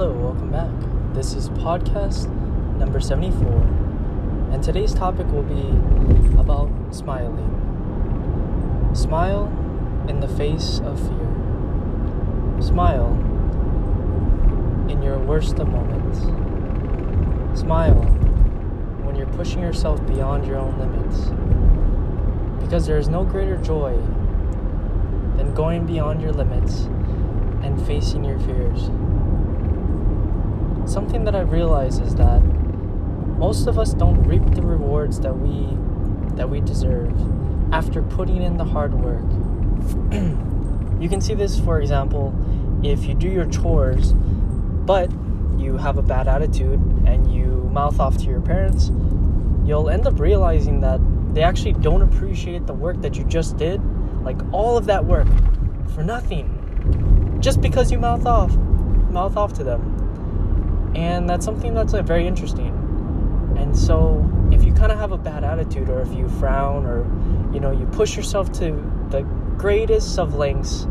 Hello, welcome back. This is podcast number 74, and today's topic will be about smiling. Smile in the face of fear. Smile in your worst of moments. Smile when you're pushing yourself beyond your own limits. Because there is no greater joy than going beyond your limits and facing your fears something that I realize is that most of us don't reap the rewards that we that we deserve after putting in the hard work. you can see this for example if you do your chores but you have a bad attitude and you mouth off to your parents, you'll end up realizing that they actually don't appreciate the work that you just did, like all of that work for nothing. Just because you mouth off, mouth off to them and that's something that's like very interesting. And so if you kind of have a bad attitude or if you frown or you know you push yourself to the greatest of lengths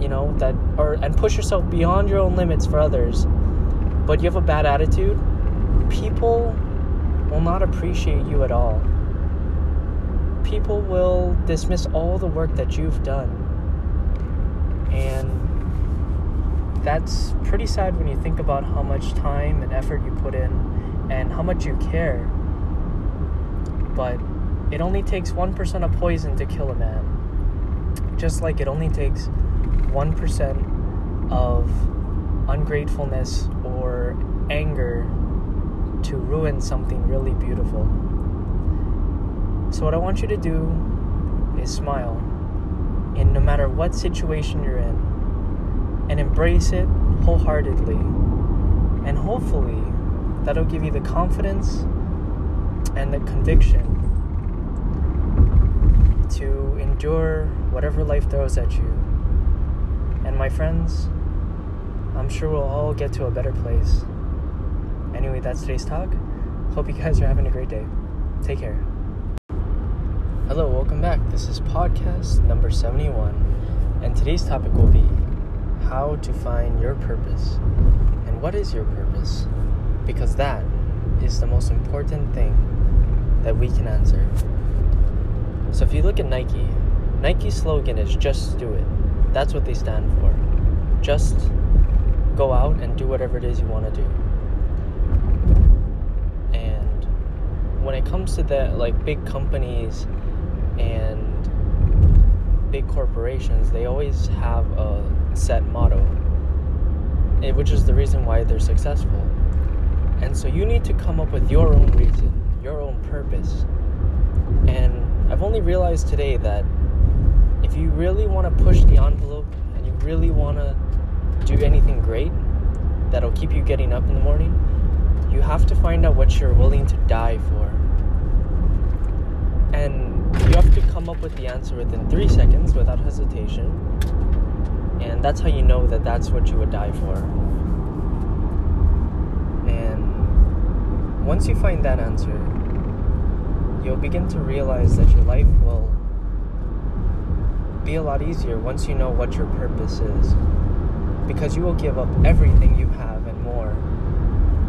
you know that or and push yourself beyond your own limits for others but you have a bad attitude people will not appreciate you at all. People will dismiss all the work that you've done. And that's pretty sad when you think about how much time and effort you put in and how much you care. But it only takes 1% of poison to kill a man. Just like it only takes 1% of ungratefulness or anger to ruin something really beautiful. So, what I want you to do is smile in no matter what situation you're in and embrace it wholeheartedly. And hopefully, that'll give you the confidence and the conviction to endure whatever life throws at you. And my friends, I'm sure we'll all get to a better place. Anyway, that's today's talk. Hope you guys are having a great day. Take care. Hello, welcome back. This is podcast number 71, and today's topic will be how to find your purpose. And what is your purpose? Because that is the most important thing that we can answer. So if you look at Nike, Nike's slogan is just do it. That's what they stand for. Just go out and do whatever it is you want to do. And when it comes to the like big companies and big corporations, they always have a set motto, eh, which is the reason why they're successful. And so you need to come up with your own reason, your own purpose. And I've only realized today that if you really want to push the envelope and you really want to do anything great that'll keep you getting up in the morning, you have to find out what you're willing to die for. And to come up with the answer within three seconds without hesitation and that's how you know that that's what you would die for. And once you find that answer, you'll begin to realize that your life will be a lot easier once you know what your purpose is. Because you will give up everything you have and more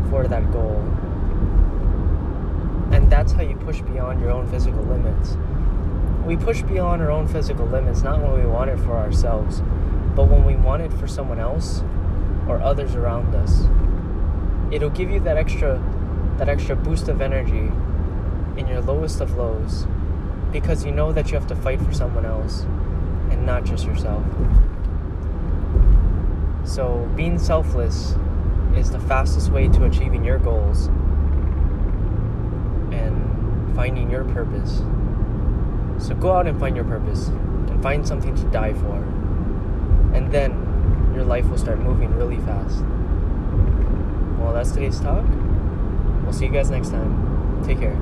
for that goal. And that's how you push beyond your own physical limits. We push beyond our own physical limits not when we want it for ourselves, but when we want it for someone else or others around us, it'll give you that extra that extra boost of energy in your lowest of lows because you know that you have to fight for someone else and not just yourself. So, being selfless is the fastest way to achieving your goals and finding your purpose. So, go out and find your purpose and find something to die for and then your life will start moving really fast. Well, that's today's talk. We'll see you guys next time. Take care.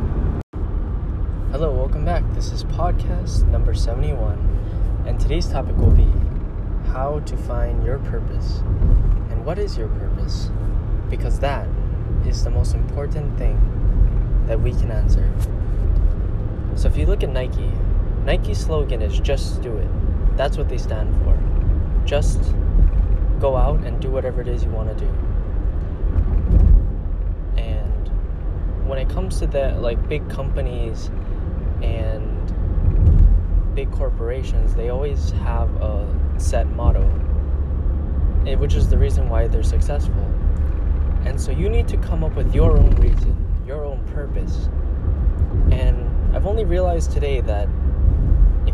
Hello, welcome back. This is podcast number 71, and today's topic will be how to find your purpose. And what is your purpose? Because that is the most important thing that we can answer. So if you look at Nike, Nike's slogan is just do it. That's what they stand for just go out and do whatever it is you want to do. And when it comes to that, like big companies and big corporations, they always have a set motto, which is the reason why they're successful. And so you need to come up with your own reason, your own purpose. And I've only realized today that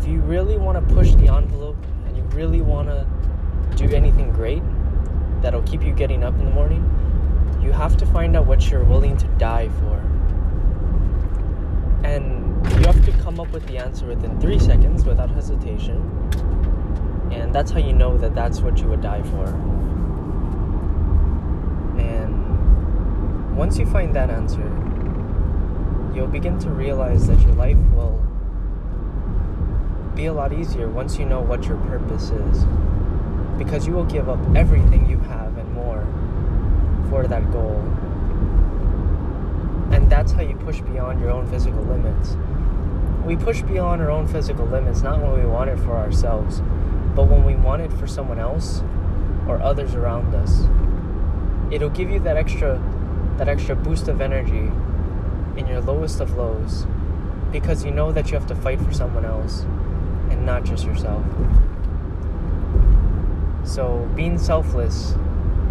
if you really want to push the envelope and you really want to do anything great that'll keep you getting up in the morning, you have to find out what you're willing to die for. And you have to come up with the answer within three seconds without hesitation. And that's how you know that that's what you would die for. And once you find that answer, you'll begin to realize that your life will be a lot easier once you know what your purpose is. Because you will give up everything you have and more for that goal. And that's how you push beyond your own physical limits. We push beyond our own physical limits not when we want it for ourselves, but when we want it for someone else or others around us. It'll give you that extra that extra boost of energy in your lowest of lows because you know that you have to fight for someone else not just yourself. So, being selfless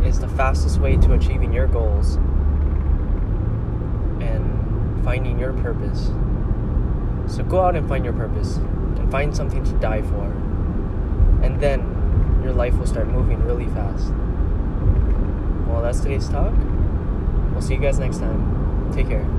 is the fastest way to achieving your goals and finding your purpose. So, go out and find your purpose and find something to die for. And then your life will start moving really fast. Well, that's today's talk. We'll see you guys next time. Take care.